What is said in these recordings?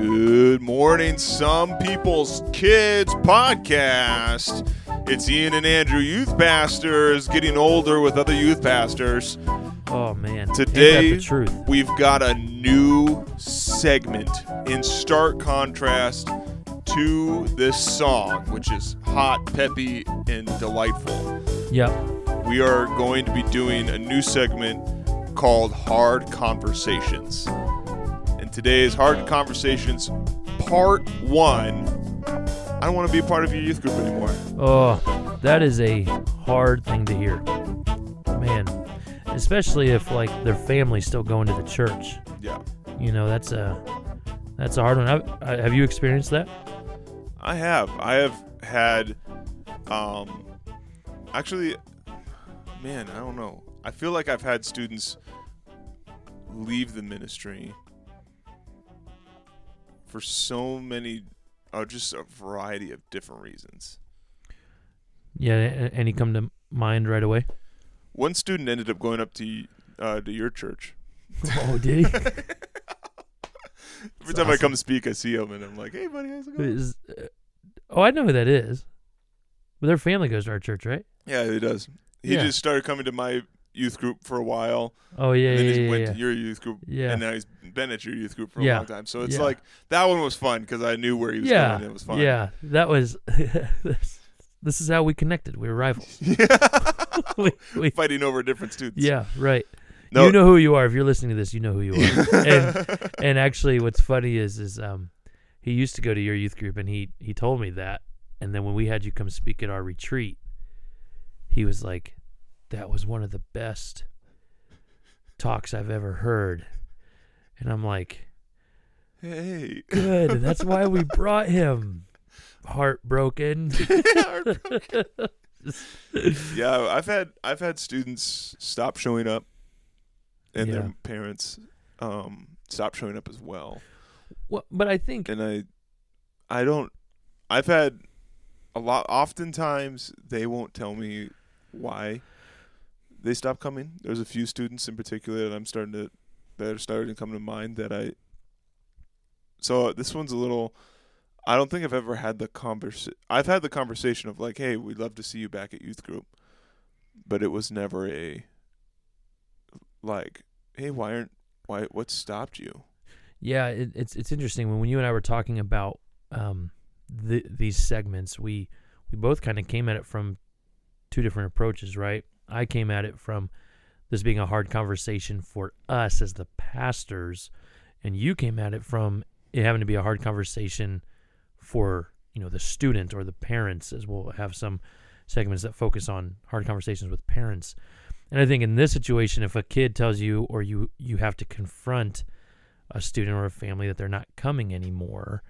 Good morning, some people's kids podcast. It's Ian and Andrew, youth pastors, getting older with other youth pastors. Oh man, Today, truth. we've got a new segment in stark contrast to this song, which is hot, peppy, and delightful. Yep. We are going to be doing a new segment called Hard Conversations. Today is Hard Conversations Part 1. I don't want to be a part of your youth group anymore. Oh, that is a hard thing to hear, man. Especially if like their family's still going to the church. Yeah. You know, that's a that's a hard one. Have, uh, have you experienced that? I have. I have had um actually man, I don't know. I feel like I've had students leave the ministry for so many uh, just a variety of different reasons. Yeah. Any come to mind right away? One student ended up going up to uh, to your church. Oh, did he? Every time I come speak, I see him, and I'm like, "Hey, buddy, how's it going?" Is- uh, oh, I know who that is. But their family goes to our church, right? Yeah, he does. He Yeah. just started coming to my youth group for a while, Oh yeah, and then yeah, he yeah, went yeah. to your youth group, Yeah. and now he's been at your youth group for a long time. So it's like that one was fun because I knew where he was yeah, going. And it was fun. yeah. That was. this, this is how we connected. We were rivals. we, we, fighting over different students. yeah, right. No. You know who you are. If you're listening to this, you know who you are. and and actually, what's funny is is um, he used to go to your youth group, and he he told me that. And then when we had you come speak at our retreat, he was like, "That was one of the best talks I've ever heard." And I'm like, hey. "Good. That's why we brought him." Heartbroken. yeah, I've had I've had students stop showing up, and Yeah. their parents um, stop showing up as well. well, but I think and I I don't I've had a lot oftentimes they won't tell me why they stopped coming. There's a few students in particular that I'm starting to that are starting to come to mind that I so this one's a little I don't think I've ever had the convers I've had the conversation of like, hey, we'd love to see you back at youth group. But it was never a like, hey, why aren't why what stopped you? Yeah, it, it's it's interesting when when you and I were talking about um the, these segments, we we both kind of came at it from two different approaches, right? I came at it from this being a hard conversation for us as the pastors, and you came at it from it having to be a hard conversation for you know the student or the parents, as we'll have some segments that focus on hard conversations with parents. And I think in this situation, if a kid tells you or you you have to confront a student or a family that they're not coming anymore.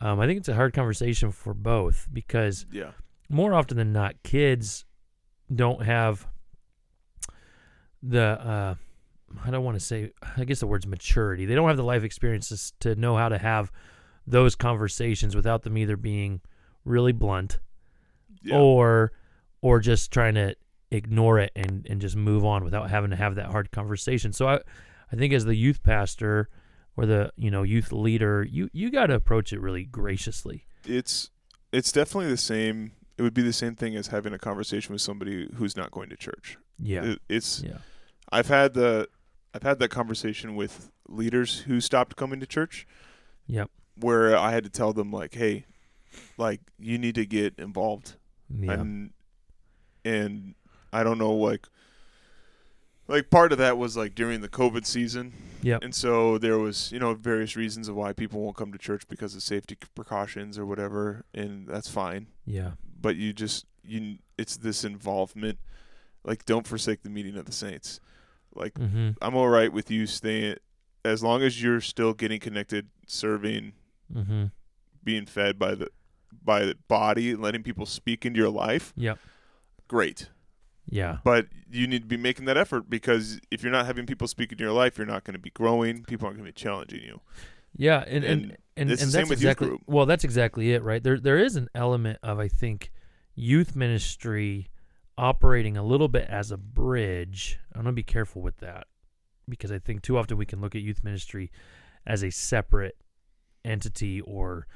Um, I think it's a hard conversation for both because Yeah. more often than not, kids don't have the uh, I don't want to say I guess the word's maturity. They don't have the life experiences to know how to have those conversations without them either being really blunt Yeah. or or just trying to ignore it and, and just move on without having to have that hard conversation. So I I think as the youth pastor or the you know youth leader, you you got to approach it really graciously. it's it's definitely the same it would be the same thing as having a conversation with somebody who's not going to church Yeah. It- it's yeah. i've had the i've had that conversation with leaders who stopped coming to church Yep. where i had to tell them like hey like you need to get involved Yeah. and and i don't know like like part of that was like during the covid season Yeah. and so there was you know various reasons of why people won't come to church because of safety precautions or whatever and that's fine Yeah. But you just you it's this involvement like don't forsake the meeting of the saints like Mm-hmm. i'm all right with you staying as long as you're still getting connected serving Mm-hmm. being fed by the by the body and letting people speak into your life Yep. great Yeah. but you need to be making that effort because if you're not having people speak into your life you're not going to be growing people aren't going to be challenging you Yeah, and and And and, it's and the same that's with youth exactly group. well. That's exactly it, right? There there is an element of I think youth ministry operating a little bit as a bridge. I'm gonna be careful with that because I think too often we can look at youth ministry as a separate entity or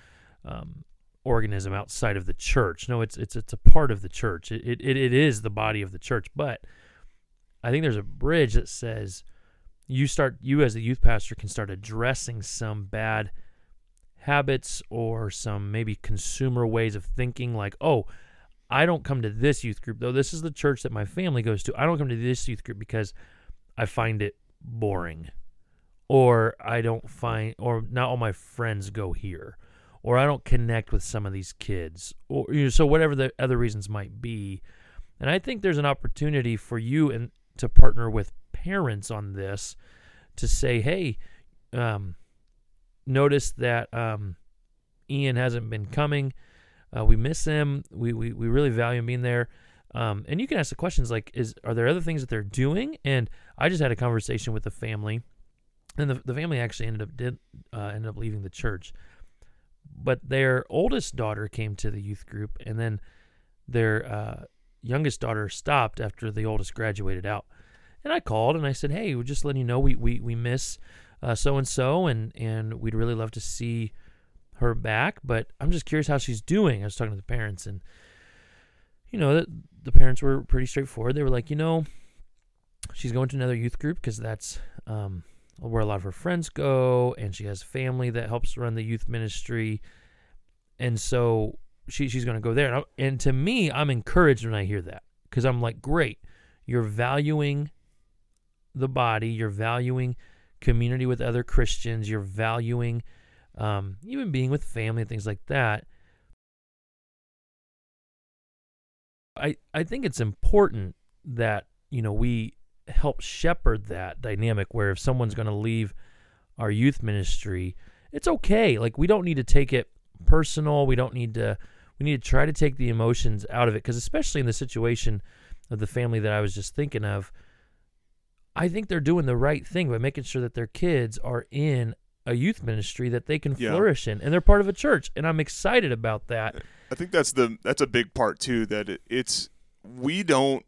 um, organism outside of the church. No, it's it's it's a part of the church. It, it it is the body of the church. But I think there's a bridge that says you start you as a youth pastor can start addressing some bad habits or some maybe consumer ways of thinking like oh i don't come to this youth group though this is the church that my family goes to i don't come to this youth group because i find it boring or i don't find or not all my friends go here or i don't connect with some of these kids or you know, so whatever the other reasons might be. And i think there's an opportunity for you and to partner with parents on this to say, hey, um, notice that um, Ian hasn't been coming. Uh, we miss him. We, we, we really value him being there. Um, and you can ask the questions like, is are there other things that they're doing? And I just had a conversation with the family, and the, the family actually ended up did uh, ended up leaving the church, but their oldest daughter came to the youth group, and then their uh, youngest daughter stopped after the oldest graduated out. And I called and I said, "Hey, we're just letting you know we we we miss so and so, and and we'd really love to see her back, but I'm just curious how she's doing." I was talking to the parents, and you know, the, the parents were pretty straightforward. They were like, "You know, she's going to another youth group because that's um, where a lot of her friends go, and she has family that helps run the youth ministry, and so." She, she's going to go there. And, and to me, I'm encouraged when I hear that because I'm like, great, you're valuing the body, you're valuing community with other Christians, you're valuing um, even being with family and things like that. I I think it's important that you know we help shepherd that dynamic where if someone's going to leave our youth ministry, it's okay. Like we don't need to take it personal. We don't need to. We need to try to take the emotions out of it because especially in the situation of the family that I was just thinking of, I think they're doing the right thing by making sure that their kids are in a youth ministry that they can Yeah. flourish in and they're part of a church and I'm excited about that. I think that's the that's a big part too. That it, it's we don't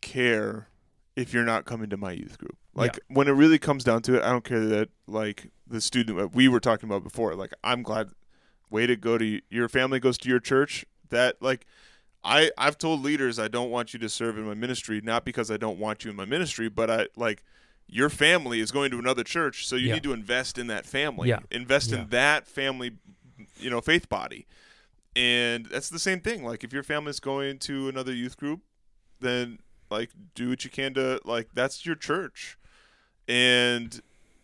care if you're not coming to my youth group. Like when it really comes down to it, I don't care that like the student that we were talking about before. Like I'm glad, way to go to your family goes to your church. That like I I've told leaders I don't want you to serve in my ministry, not because I don't want you in my ministry, but I like your family is going to another church, so you Yeah. need to invest in that family. Yeah. Invest Yeah. in that family, you know, faith body. And that's the same thing. Like if your family's going to another youth group, then like do what you can to like that's your church. And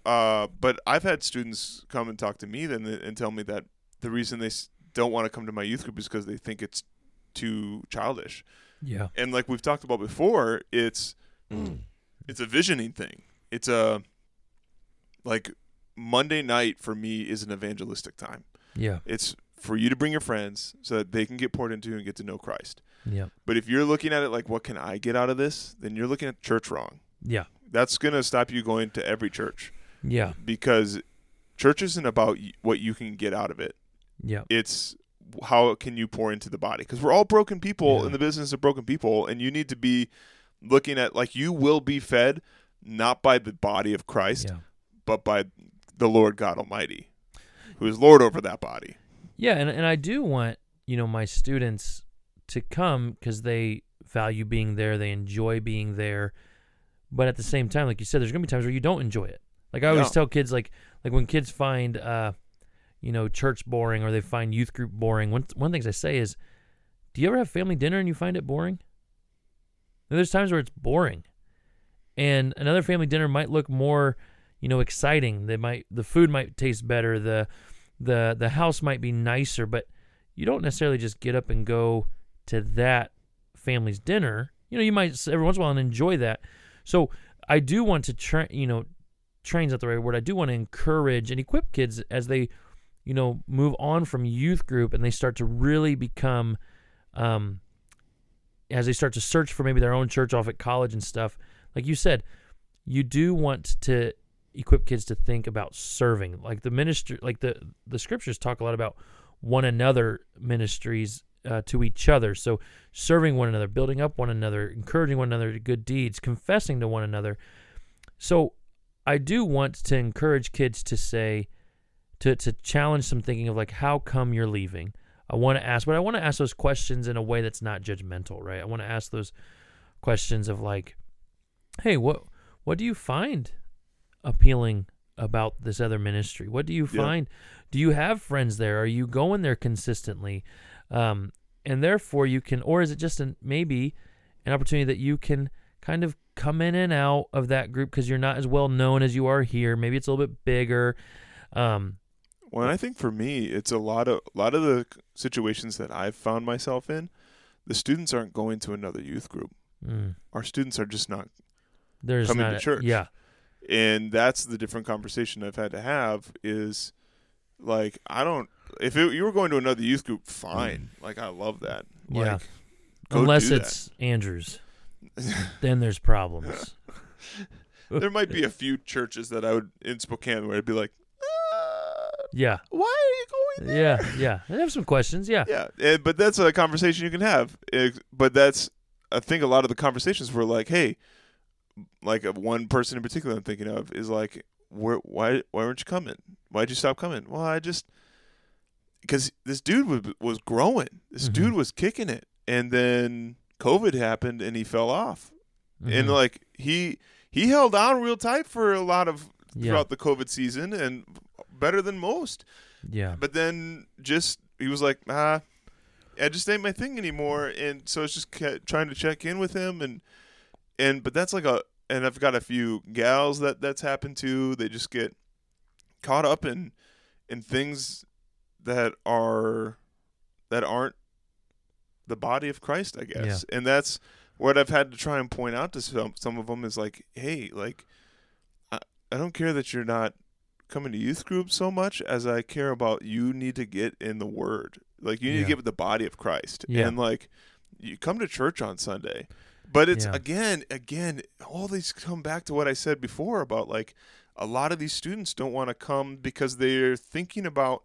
uh but I've had students come and talk to me then and tell me that the reason they don't want to come to my youth group is because they think it's too childish. Yeah. And like we've talked about before, it's mm. it's a visioning thing. It's a like Monday night for me is an evangelistic time. Yeah. It's for you to bring your friends so that they can get poured into and get to know Christ. Yeah. But if you're looking at it like, what can I get out of this? Then you're looking at church wrong. Yeah. That's going to stop you going to every church Yeah. because church isn't about what you can get out of it. Yeah. It's how can you pour into the body? Because we're all broken people Yeah. in the business of broken people, and you need to be looking at like you will be fed not by the body of Christ, Yeah. but by the Lord God Almighty, who is Lord over that body. Yeah, and and I do want you know my students to come because they value being there, they enjoy being there, but at the same time, like you said, there's gonna be times where you don't enjoy it. Like I always tell kids, like like when kids find uh, you know, church boring or they find youth group boring. One one of the things I say is, do you ever have family dinner and you find it boring? There's times where it's boring, and another family dinner might look more, you know, exciting. They might the food might taste better. The the the house might be nicer, but you don't necessarily just get up and go to that family's dinner. You know, you might every once in a while and enjoy that. So I do want to train. You know, train's not the right word. I do want to encourage and equip kids as they, you know, move on from youth group and they start to really become, um, as they start to search for maybe their own church off at college and stuff. Like you said, you do want to equip kids to think about serving like the ministry like the the scriptures talk a lot about one another ministries uh, to each other so serving one another building up one another encouraging one another to good deeds confessing to one another so i do want to encourage kids to say to to challenge some thinking of like how come you're leaving. I want to ask, but I want to ask those questions in a way that's not judgmental, right? I want to ask those questions of like, hey, what what do you find appealing about this other ministry? What do you Yeah. find? Do you have friends there? Are you going there consistently? Um, and therefore, you can, or is it just an maybe an opportunity that you can kind of come in and out of that group because you're not as well known as you are here? Maybe it's a little bit bigger. Um, Well, I think for me, it's a lot of a lot of the situations that I've found myself in. The students aren't going to another youth group. mm, Our students are just not, there's Coming not to a- church. Yeah, and that's the different conversation I've had to have. Is like I don't. If it, you were going to another youth group, fine. Like I love that. Like, Yeah. unless do that. it's Andrews, then there's problems. there might be a few churches that I would in Spokane where I'd be like, Yeah, why are you going there? yeah, yeah. I have some questions. Yeah, Yeah, and, but that's a conversation you can have. Ex- But that's, I think a lot of the conversations were like, hey, like uh, one person in particular I'm thinking of is like, where, why, why weren't you coming? Why'd you stop coming? Well, I just, because this dude was was growing. This Mhm. dude was kicking it, and then COVID happened and he fell off. And Mhm. like he he held on real tight for a lot of yeah, throughout the COVID season and better than most. yeah, But then just he was like, ah, I just ain't my thing anymore, and so it's just trying to check in with him and and but that's like a and I've got a few gals that that's happened to. They just get caught up in in things that are that aren't the body of Christ, I guess, and that's what I've had to try and point out to some some of them is like, hey, like I, I don't care that you're not coming to youth group so much as I care about you need to get in the word. Like you need Yeah. to get with the body of Christ. Yeah. And like you come to church on Sunday. But it's Yeah. again, again, all these come back to what I said before about like a lot of these students don't want to come because they're thinking about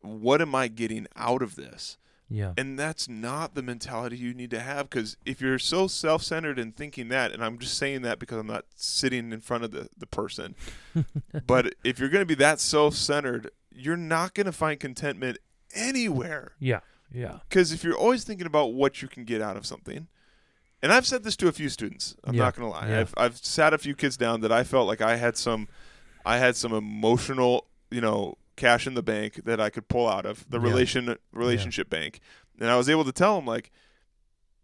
what am I getting out of this? Yeah, And that's not the mentality you need to have because if you're so self centered and thinking that, and I'm just saying that because I'm not sitting in front of the, the person, but if you're going to be that self centered, you're not going to find contentment anywhere. yeah, yeah, Because if you're always thinking about what you can get out of something, and I've said this to a few students, I'm Yeah, not going to lie. yeah. I've, I've sat a few kids down that I felt like I had some, I had some emotional, you know, cash in the bank that I could pull out of the Yeah. relation relationship bank, and I was able to tell him like,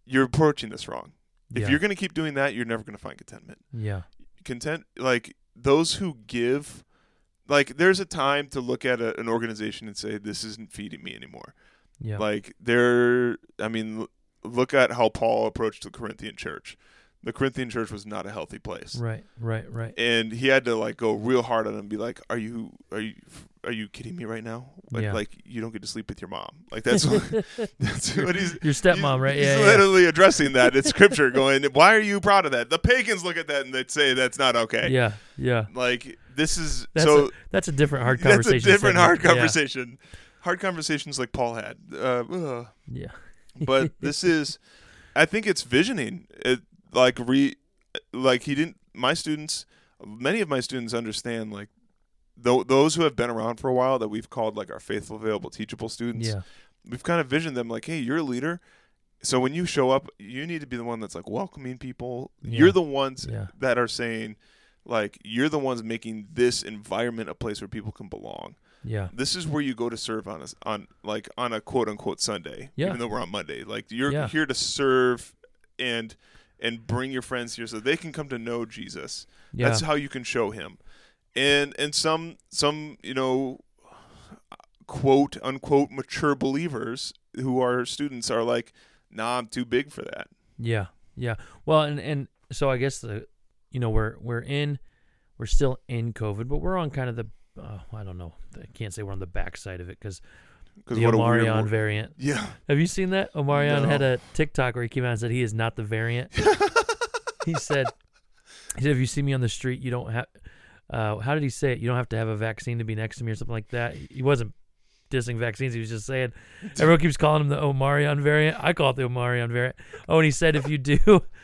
you're approaching this wrong. If yeah, you're going to keep doing that, you're never going to find contentment. yeah, Content, like those who give, like there's a time to look at a, an organization and say this isn't feeding me anymore. yeah, Like there, I mean, look at how Paul approached the Corinthian church. The Corinthian church was not a healthy place, right, right, right. and he had to like go real hard on them and be like, "Are you, are you, are you kidding me right now? Like, Yeah. like you don't get to sleep with your mom. Like that's what, that's what he's." Your stepmom, he's, right? He's Yeah, yeah, literally addressing that. It's scripture going, why are you proud of that? The pagans look at that and they'd say that's not okay. yeah, yeah. Like this is That's so a, that's a different hard conversation. that's a different hard Yeah, conversation. Hard conversations like Paul had. Uh, Yeah, but this is i think it's visioning it like re like he didn't my students many of my students understand like th- those who have been around for a while that we've called like our faithful available teachable students yeah, we've kind of visioned them like hey you're a leader. So when you show up you need to be the one that's like welcoming people. Yeah. you're the ones yeah, that are saying like you're the ones making this environment a place where people can belong. Yeah, this is where you go to serve on a on like on a quote unquote Sunday, Yeah. even though we're on Monday. Like you're here to serve and and bring your friends here so they can come to know Jesus. yeah, That's how you can show him. And and some some you know quote unquote mature believers who are students are like, nah, I'm too big for that. yeah, yeah. Well, and and so I guess the, you know, we're we're in, we're still in COVID, but we're on kind of the, uh, I don't know, I can't say we're on the backside of it because Because the what Omarion wor- variant. yeah. Have you seen that? Omarion had No. a TikTok where he came out and said he is not the variant. he said, he said, if you see me on the street, you don't have, uh, how did he say it? You don't have to have a vaccine to be next to me or something like that. He wasn't dissing vaccines. He was just saying, everyone keeps calling him the Omarion variant. I call it the Omarion variant. Oh, and he said, if you do,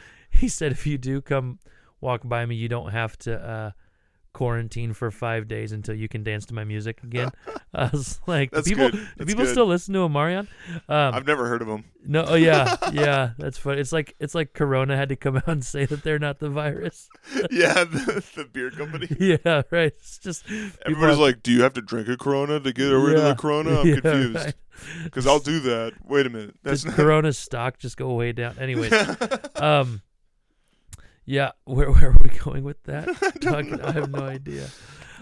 he said, if you do come walk by me, you don't have to, uh, quarantine for five days until you can dance to my music again. I was like, do people, do people good. still listen to Omarion? Um, I've never heard of them. no, oh yeah, yeah, that's funny. It's like it's like Corona had to come out and say that they're not the virus. yeah, the, the beer company. yeah, right. It's just Everybody's like, "Do you have to drink a Corona to get rid of the Corona?" I'm Yeah, confused right. because I'll do that. Wait a minute, that's Does not. Corona's stock just go way down? Anyways, um, yeah, where where are we going with that? Talking, I have no idea.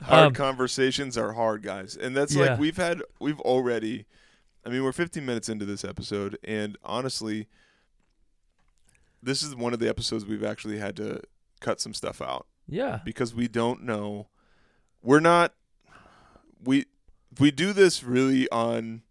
hard Um, conversations are hard, guys, and that's Yeah. like we've had. We've already. I mean, we're 15 minutes into this episode, and honestly, this is one of the episodes we've actually had to cut some stuff out Yeah, because we don't know. We're not. We we do this really on.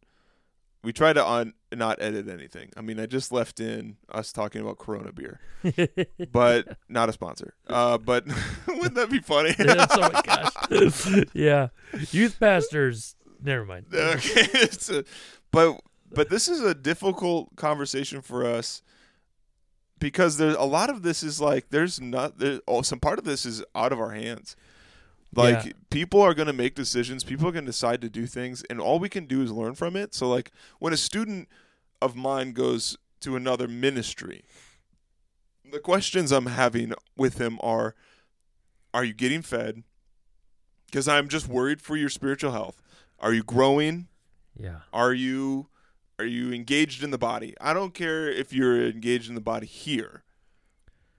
We try to on not edit anything. I mean, I just left in us talking about Corona beer, but not a sponsor. Uh, but wouldn't that be funny? That's- oh my gosh. yeah, youth pastors. Never mind. okay, a, but but this is a difficult conversation for us because there's a lot of this is like there's not there. Oh, some part of this is out of our hands. Like Yeah. people are going to make decisions, people are going to decide to do things, and all we can do is learn from it. So like when a student of mine goes to another ministry, the questions I'm having with him are: Are you getting fed? Because I'm just worried for your spiritual health. Are you growing? Yeah, Are you are you engaged in the body? I don't care if you're engaged in the body here.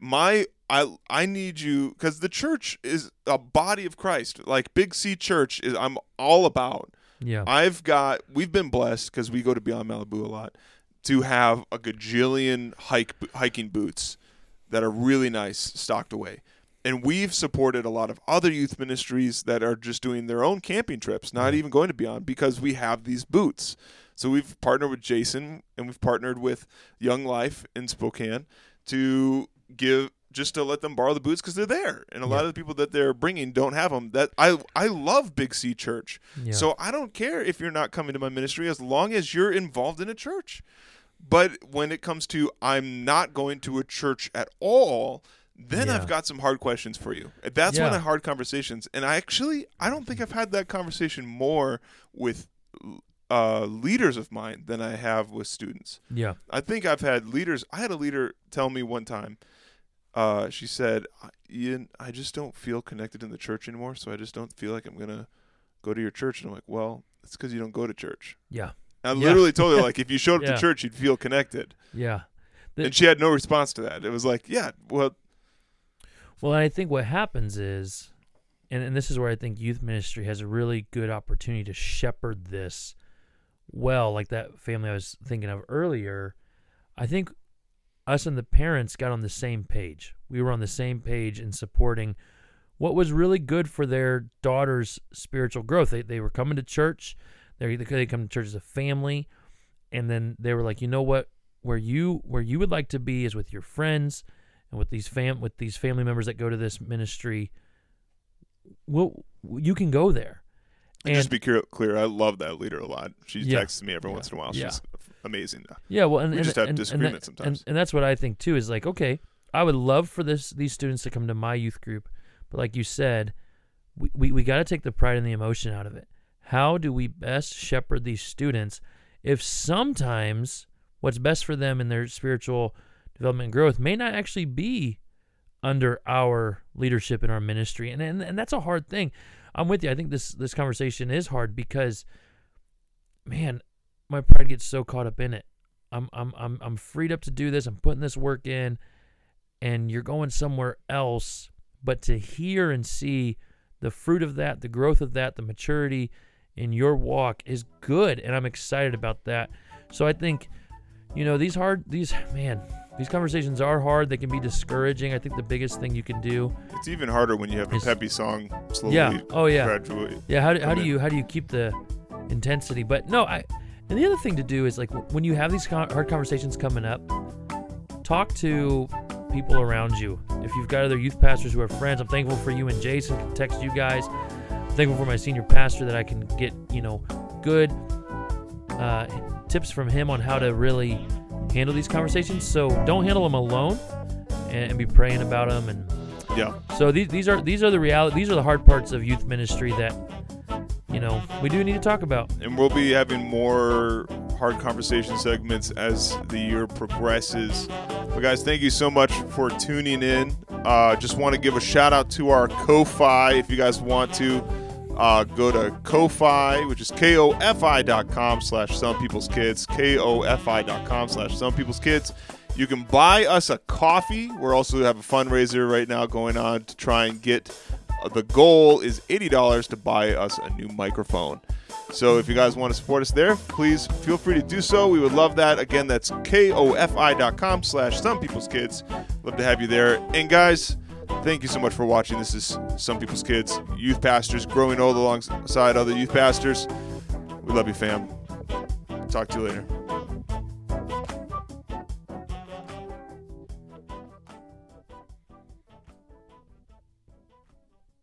My I I need you cuz the church is a body of Christ. Like Big C Church is I'm all about. yeah, I've got we've been blessed cuz we go to Beyond Malibu a lot to have a gajillion hike hiking boots that are really nice stocked away. And we've supported a lot of other youth ministries that are just doing their own camping trips, not even going to Beyond because we have these boots. So we've partnered with Jason and we've partnered with Young Life in Spokane to give just to let them borrow the boots because they're there, and a lot of the people that they're bringing don't have them. That I I love Big C Church, yeah. so I don't care if you're not coming to my ministry as long as you're involved in a church. But when it comes to I'm not going to a church at all, then Yeah. I've got some hard questions for you. That's when Yeah. I hard conversations. And I actually I don't think I've had that conversation more with uh, leaders of mine than I have with students. yeah, I think I've had leaders. I had a leader tell me one time. Uh, she said, "Ian, I just don't feel connected in the church anymore, so I just don't feel like I'm gonna go to your church." And I'm like, "Well, it's because you don't go to church." yeah, I Yeah. literally told her like, if you showed up Yeah. to church, you'd feel connected, yeah. The- and she had no response to that. It was like, "Yeah, well, Well, I think what happens is, and, and this is where I think youth ministry has a really good opportunity to shepherd this well, like that family I was thinking of earlier. I think us and the parents got on the same page. We were on the same page in supporting what was really good for their daughter's spiritual growth. They, they were coming to church. They they come to church as a family, and then they were like, you know what, where you where you would like to be is with your friends and with these fam with these family members that go to this ministry. Well, you can go there. and just be clear, clear. I love that leader a lot. She Yeah. texts me every Yeah. once in a while. Yeah. She's amazing. Yeah, well, and We and, just have and, disagreements and that- sometimes. and, and that's what I think too. Is like, okay, I would love for this these students to come to my youth group, but like you said, we we, we got to take the pride and the emotion out of it. How do we best shepherd these students if sometimes what's best for them in their spiritual development and growth may not actually be under our leadership in our ministry, and and, and that's a hard thing. I'm with you. I think this this conversation is hard because, man, my pride gets so caught up in it. I'm I'm I'm I'm freed up to do this. I'm putting this work in, and you're going somewhere else. But to hear and see the fruit of that, the growth of that, the maturity in your walk is good, and I'm excited about that. So I think, you know, these hard these man these conversations are hard. They can be discouraging. I think the biggest thing you can do, It's even harder when you have a peppy song slowly yeah, oh yeah, graduate. yeah. How do, how do you how do you keep the intensity? But no, I. And the other thing to do is like when you have these hard conversations coming up, talk to people around you. If you've got other youth pastors who are friends, I'm thankful for you and Jason. Can text you guys. I'm thankful for my senior pastor that I can get you know good uh, tips from him on how to really handle these conversations. So don't handle them alone, and, and be praying about them and Yeah. So these these are these are the reality. These are the hard parts of youth ministry that you know we do need to talk about. And we'll be having more hard conversation segments as the year progresses. But guys, thank you so much for tuning in. Uh, just want to give a shout out to our Ko-Fi. If you guys want to, uh, go to Ko-Fi, which is K-O-F-I.com slash some people's kids, K-O-F-I.com slash some people's kids. You can buy us a coffee. We're also have a fundraiser right now going on to try and get the goal is $80 to buy us a new microphone. So if you guys want to support us there, please feel free to do so. We would love that. Again, that's kofi.com slash some people's kids. Love to have you there. And guys, thank you so much for watching. This is Some People's Kids, youth pastors growing old alongside other youth pastors. We love you, fam. Talk to you later.